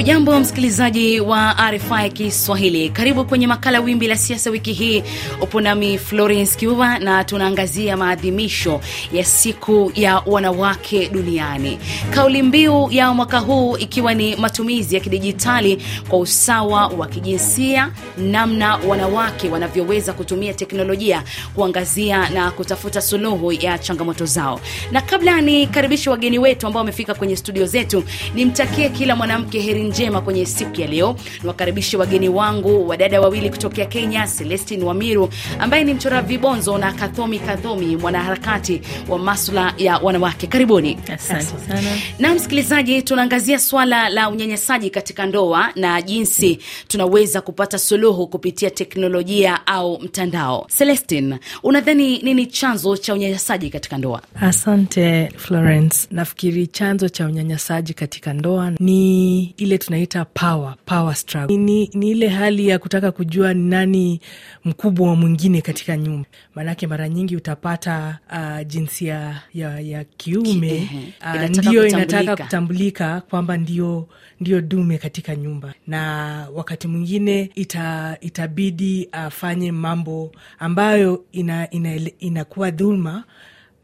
hujambo msikilizaji wa rfi kiswahili. Karibu kwenye makala wimbi la siasa wiki hii. Upo nami florence kiuva na tunaangazia maadhimisho ya siku ya wanawake duniani. Kauli mbiu ya mwaka huu ikiwa ni matumizi ya kidijitali kwa usawa wa kijinsia namna wanawake wanavyoweza kutumia teknolojia kuangazia na kutafuta suluhu ya changamoto zao. Na kabla nikaribishe wageni wetu ambao wamefika kwenye studio zetu nimtakie kila mwanamke heri njema kwenye siku ya leo. Niwakaribishe wageni wangu wadada wawili kutokea kenya celestin wamiru ambaye ni mchora vibonzo na kathomi kathomi mwanaharakati wa maswala ya wanawake. Karibuni. Asante sana. na msikilizaji tunaangazia swala la unyanyasaji katika ndoa na jinsi tunaweza kupata suluhu kupitia teknolojia au mtandao. Celestin unadhani nini chanzo cha unyanyasaji katika ndoa? Asante Florence. Nafikiri chanzo cha unyanyasaji katika ndoa ni ile tunaita power, power struggle. Ni, ni ile hali ya kutaka kujua ni nani mkubwa wa mwingine katika nyumba. Maanake mara nyingi utapata uh, jinsia ya, ya kiume uh, kutambulika. inataka kutambulika kwamba ndio ndio dume katika nyumba na wakati mwingine ita, itabidi afanye mambo ambayo ina, ina, inakuwa dhulma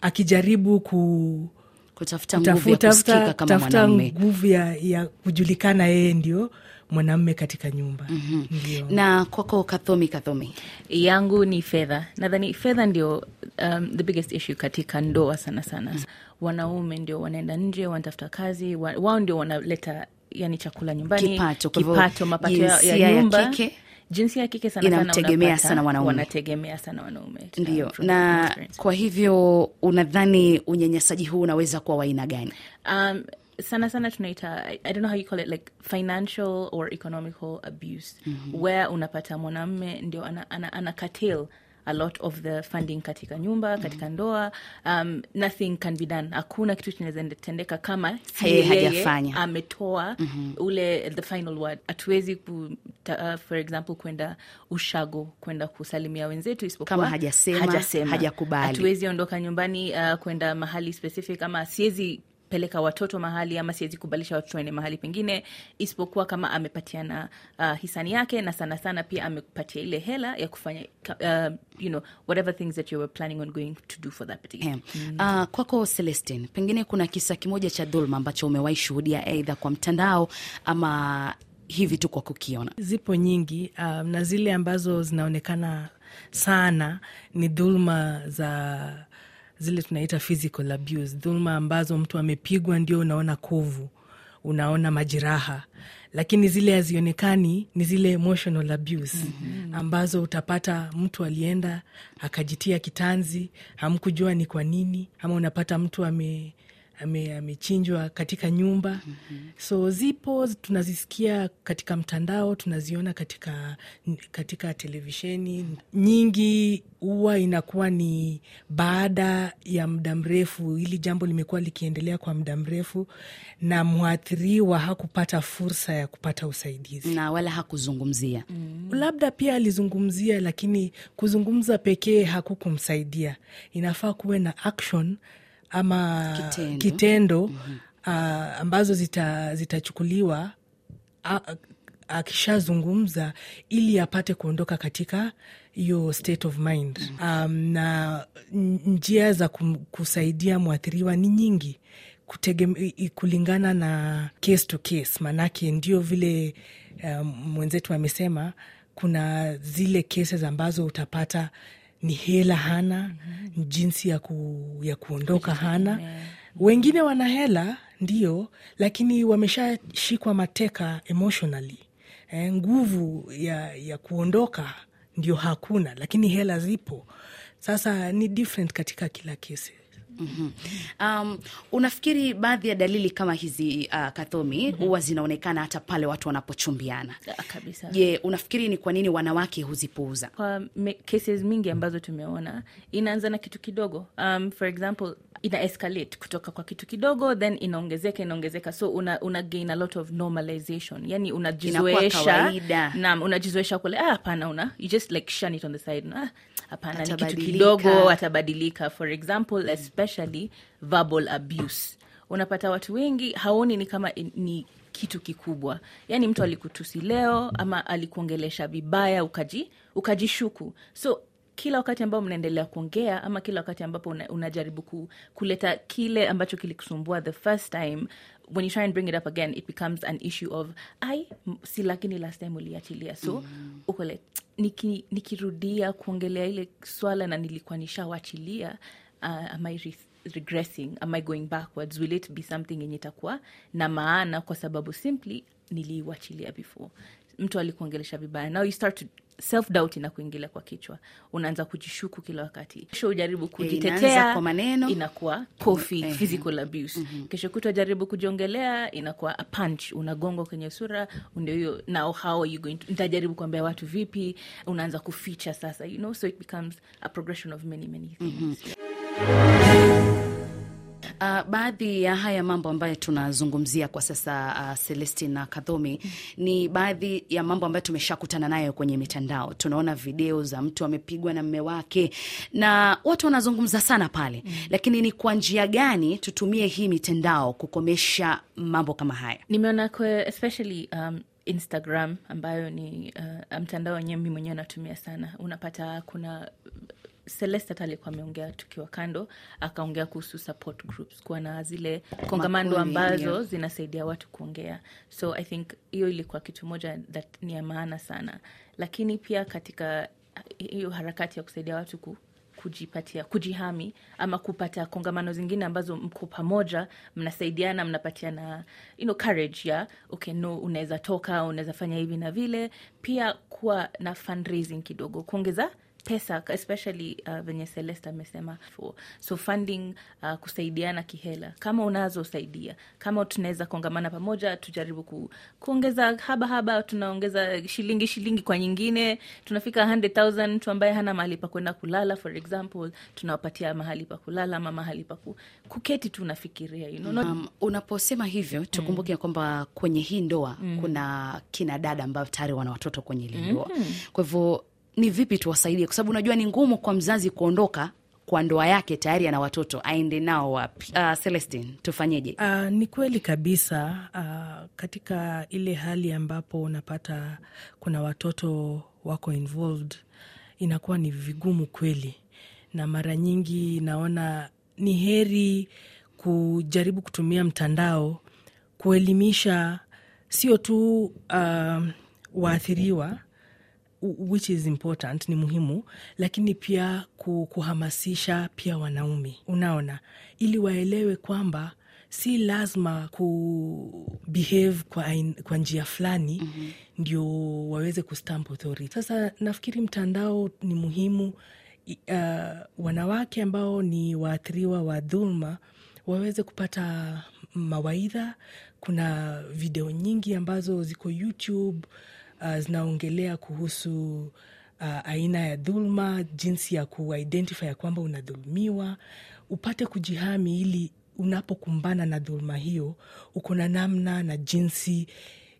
akijaribu ku kutafuta nguvu ya kusikika kama mwanamume nguvu ya, ya kujulikana yeye ndio mwanamme katika nyumba. Ndio. Na kwako kathomi kathomi. Yangu ni fedha. Nadhani fedha ndio um, the biggest issue katika ndoa sana sana. Wanaume ndio wanaenda nje wanatafuta kazi wa, wao ndio wanaleta yani chakula nyumbani Kipato, kipato mapato ya, ya ya nyumba. kike jinsia ya kike sana inamtegemea sana, wanaume. wanategemea sana wanaume. Ndio. Na kwa hivyo unadhani unyanyasaji huu unaweza kuwa wa aina gani? Um, sana sana tunaita I, don't know how you call it like financial or economical abuse. Mm-hmm. where unapata mwanamme ndio ana, ana, ana curtail a lot of the funding katika nyumba katika ndoa. Um, nothing can be done. Hakuna kitu kinaweza tendeka kama hajafanya. ametoa mm-hmm. ule the final word. Hatuwezi uh, for example kwenda ushago kwenda kusalimia wenzetu isipokuwa hajasema, hajakubali. hatuwezi ondoka nyumbani uh, kwenda mahali specific ama siwezi peleka watoto mahali ama siwezi kubalisha watoto waende mahali pengine isipokuwa kama amepatiana uh, hisani yake na sana sana pia amepatia ile hela ya kufanya uh, you know whatever things that you were planning on going to do for that particular Eh, uh, kwako celestin pengine kuna kisa kimoja cha dhulma ambacho umewahi shuhudia aidha kwa mtandao ama hivi tu kwa kukiona? Zipo nyingi um, na zile ambazo zinaonekana sana ni dhulma za zile tunaita physical abuse dhuluma ambazo mtu amepigwa ndio unaona kovu unaona majeraha lakini zile hazionekani ni zile emotional abuse mm-hmm. ambazo utapata mtu alienda akajitia kitanzi hamkujua ni kwa nini ama unapata mtu ame ame- amechinjwa katika nyumba. Mm-hmm. so zipo tunazisikia katika mtandao tunaziona katika katika televisheni. Nyingi huwa inakuwa ni baada ya muda mrefu. Hili jambo limekuwa likiendelea kwa muda mrefu na mwathiriwa hakupata fursa ya kupata usaidizi. Na wala hakuzungumzia. Mm. labda pia alizungumzia lakini kuzungumza pekee hakukumsaidia. Inafaa kuwe na action ama Kitendo. kitendo mm-hmm. uh, ambazo zitachukuliwa zita akishazungumza ili apate kuondoka katika hiyo state of mind um, na njia za kusaidia mwathiriwa ni nyingi kutegeme, kulingana na case to case maanake ndio vile um, mwenzetu amesema kuna zile cases ambazo utapata ni hela hana mm-hmm. jinsi ya, ku, ya kuondoka hana. Wengine wana hela ndio lakini wameshashikwa mateka emotionally. Eh, nguvu ya, ya kuondoka ndio hakuna lakini hela zipo. Sasa ni different katika kila kesi mm-hmm. um, unafikiri baadhi ya dalili kama hizi uh, kathomi huwa mm-hmm. zinaonekana hata pale watu wanapochumbiana? Kabisa. Je unafikiri ni kwa nini wanawake huzipuuza? Kwa me- cases mingi ambazo tumeona inaanza na kitu kidogo. Um, for example ina escalate kutoka kwa kitu kidogo then inaongezeka inaongezeka. So una, una gain a lot of normalization. Yani unajizoesha. Naam unajizoesha kule ah hapana una you just like shun it on the side ah hapana ni kitu kidogo atabadilika. For example especially verbal abuse. Unapata watu wengi haoni ni kama ni kitu kikubwa. Yaani mtu alikutusi leo ama alikuongelesha vibaya ukaji ukajishuku. So kila wakati ambao mnaendelea kuongea ama kila wakati ambapo una, unajaribu ku, kuleta kile ambacho kilikusumbua the first time when you try and bring it up again it becomes an issue of ai si lakini last time uliachilia. So mm. ukole niki, nikirudia kuongelea ile swala na nilikuwa nishawachilia uh, am I re regressing? Am I going backwards? Will it be something yenye itakuwa na maana kwa sababu simply niliiwachilia before? Mtu alikuongelesha vibaya. Now you start to self doubt inakuingilia kwa kichwa. Unaanza kujishuku kila wakati. Kesho ujaribu inaanza kujitetea kwa maneno. inakuwa kofi Eh, physical abuse. Kesho kutwa jaribu kujiongelea inakuwa a punch. Unagongwa kwenye sura ndio hiyo now how are you going to nitajaribu kuambia watu vipi unaanza kuficha sasa you know so it becomes a progression of many many things Uh, baadhi ya haya mambo ambayo tunazungumzia kwa sasa uh, Celestin na Kadhomi ni baadhi ya mambo ambayo tumeshakutana nayo kwenye mitandao. Tunaona video za mtu amepigwa na mme wake na watu wanazungumza sana pale mm. Lakini ni kwa njia gani tutumie hii mitandao kukomesha mambo kama haya? nimeona especially um, instagram ambayo ni uh, mtandao wenyewe mi mwenyewe natumia sana unapata kuna celeste hata alikuwa ameongea tukiwa kando akaongea kuhusu support groups kuwa na zile kongamano ambazo yeah, zinasaidia watu kuongea. So i think hiyo ilikuwa kitu moja that ni ya maana sana. Lakini pia katika hiyo harakati ya kusaidia watu ku, kujipatia kujihami ama kupata kongamano zingine ambazo mko pamoja mnasaidiana mnapatiana you know, courage ya okay no unaweza toka unaweza fanya hivi na vile. Pia kuwa na fundraising kidogo kuongeza pesa especially uh, venye celeste amesema. For, so funding uh, kusaidiana kihela. Kama unazo saidia kama tunaweza kongamana pamoja tujaribu ku, kuongeza haba haba tunaongeza shilingi shilingi kwa nyingine. Tunafika 100000 mtu ambaye hana mahali pa kwenda kulala for example tunawapatia mahali pa kulala ama mahali pa ku, kuketi tu unafikiria you know, not, Um, unaposema hivyo tukumbuke mm. kwamba kwenye hii ndoa mm. kuna kina dada ambao tayari wana watoto kwenye ile ndoa. Mm. kwa hivyo ni vipi tuwasaidie, kwa sababu unajua ni ngumu kwa mzazi kuondoka kwa ndoa yake tayari ana watoto, aende nao wapi? Uh, Celestine, tufanyeje? Uh, ni kweli kabisa. Uh, katika ile hali ambapo unapata kuna watoto wako involved, inakuwa ni vigumu kweli, na mara nyingi naona ni heri kujaribu kutumia mtandao kuelimisha sio tu uh, waathiriwa which is important, ni muhimu, lakini pia kuhamasisha pia wanaume, unaona, ili waelewe kwamba si lazima kubehave kwa, kwa njia fulani mm-hmm. ndio waweze kustamp authority. Sasa nafikiri mtandao ni muhimu uh, wanawake ambao ni waathiriwa wa dhuluma waweze kupata mawaidha. Kuna video nyingi ambazo ziko YouTube uh, zinaongelea kuhusu uh, aina ya dhulma, jinsi ya kuidentify ya kwamba unadhulumiwa, upate kujihami ili unapokumbana na dhuluma hiyo uko na namna na jinsi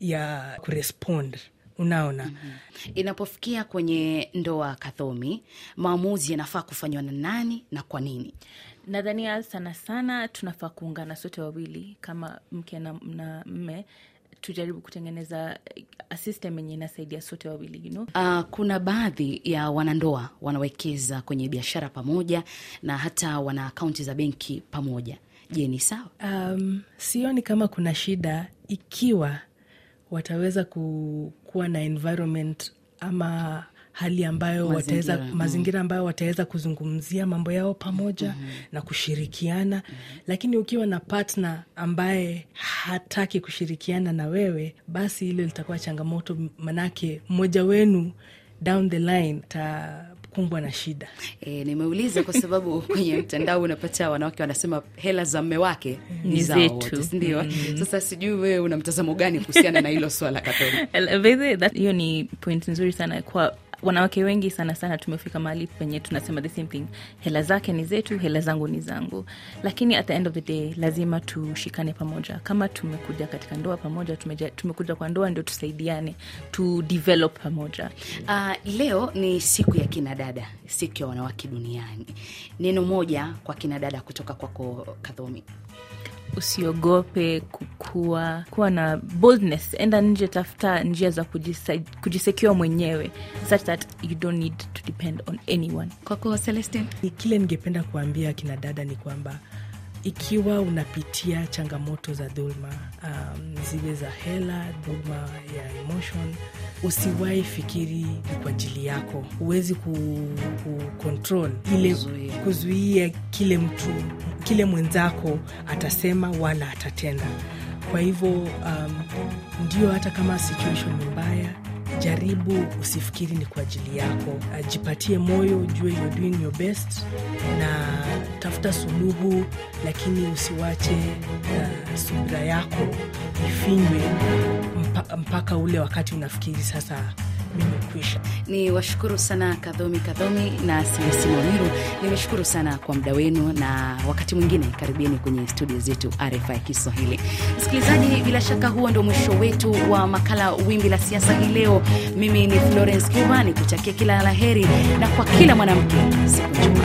ya kurespond. Unaona, mm-hmm. Inapofikia kwenye ndoa kadhomi, maamuzi yanafaa kufanywa na nani na kwa nini? nadhania sana sana tunafaa kuungana sote wawili kama mke na, na mme tujaribu kutengeneza a system yenye inasaidia sote wawili you know? Uh, kuna baadhi ya wanandoa wanawekeza kwenye biashara pamoja na hata wana akaunti za benki pamoja. Je, ni sawa? Um, sioni kama kuna shida ikiwa wataweza ku, kuwa na environment ama hali ambayo Mazingira, wataweza mm. mazingira ambayo wataweza kuzungumzia mambo yao pamoja mm-hmm. na kushirikiana mm-hmm. lakini ukiwa na partner ambaye hataki kushirikiana na wewe basi hilo litakuwa changamoto manake mmoja wenu down the line takumbwa na shida E, nimeuliza kwa sababu kwenye mtandao unapata wanawake wanasema hela za mme wake ni Ni zetu. wote, si ndio? Sasa sijui wewe una mtazamo gani kuhusiana na hilo swala that- hiyo ni point nzuri sana kwa wanawake wengi sana sana tumefika mahali penye tunasema the same thing hela zake ni zetu hela zangu ni zangu lakini at the end of the day lazima tushikane pamoja kama tumekuja katika ndoa pamoja tumeja, tumekuja kwa ndoa ndio tusaidiane tu develop pamoja Uh, leo ni siku ya kina dada, siku ya wanawake duniani. Neno moja kwa kina dada kutoka kwako Kadhomi. Usiogope kukua kuwa na boldness. Enda nje tafuta njia za kujisekiwa mwenyewe such that you don't need to depend on anyone. Kwako celestin kile ningependa kuambia kina dada ni kwamba ikiwa unapitia changamoto za dhulma um, ziwe za hela dhulma ya emotion usiwahi fikiri ni kwa ajili yako. Huwezi ku, ku ile kuzuia kile mtu kile mwenzako atasema wala atatenda. Kwa hivyo um, ndio hata kama situation ni mbaya jaribu usifikiri ni kwa ajili yako. Jipatie moyo jue you're doing your best na tafuta suluhu lakini usiwache uh, subira yako ifinywe mpa, mpaka ule wakati unafikiri sasa mimekwisha ni washukuru sana kadhomi kadhomi na mwamiru. Nimeshukuru sana kwa muda wenu na wakati mwingine karibieni kwenye studio zetu rfi kiswahili. Msikilizaji bila shaka huo ndo mwisho wetu wa makala wimbi la siasa hii leo. Mimi ni florence cuba ni kutakia kila la heri na kwa kila mwanamke siku njema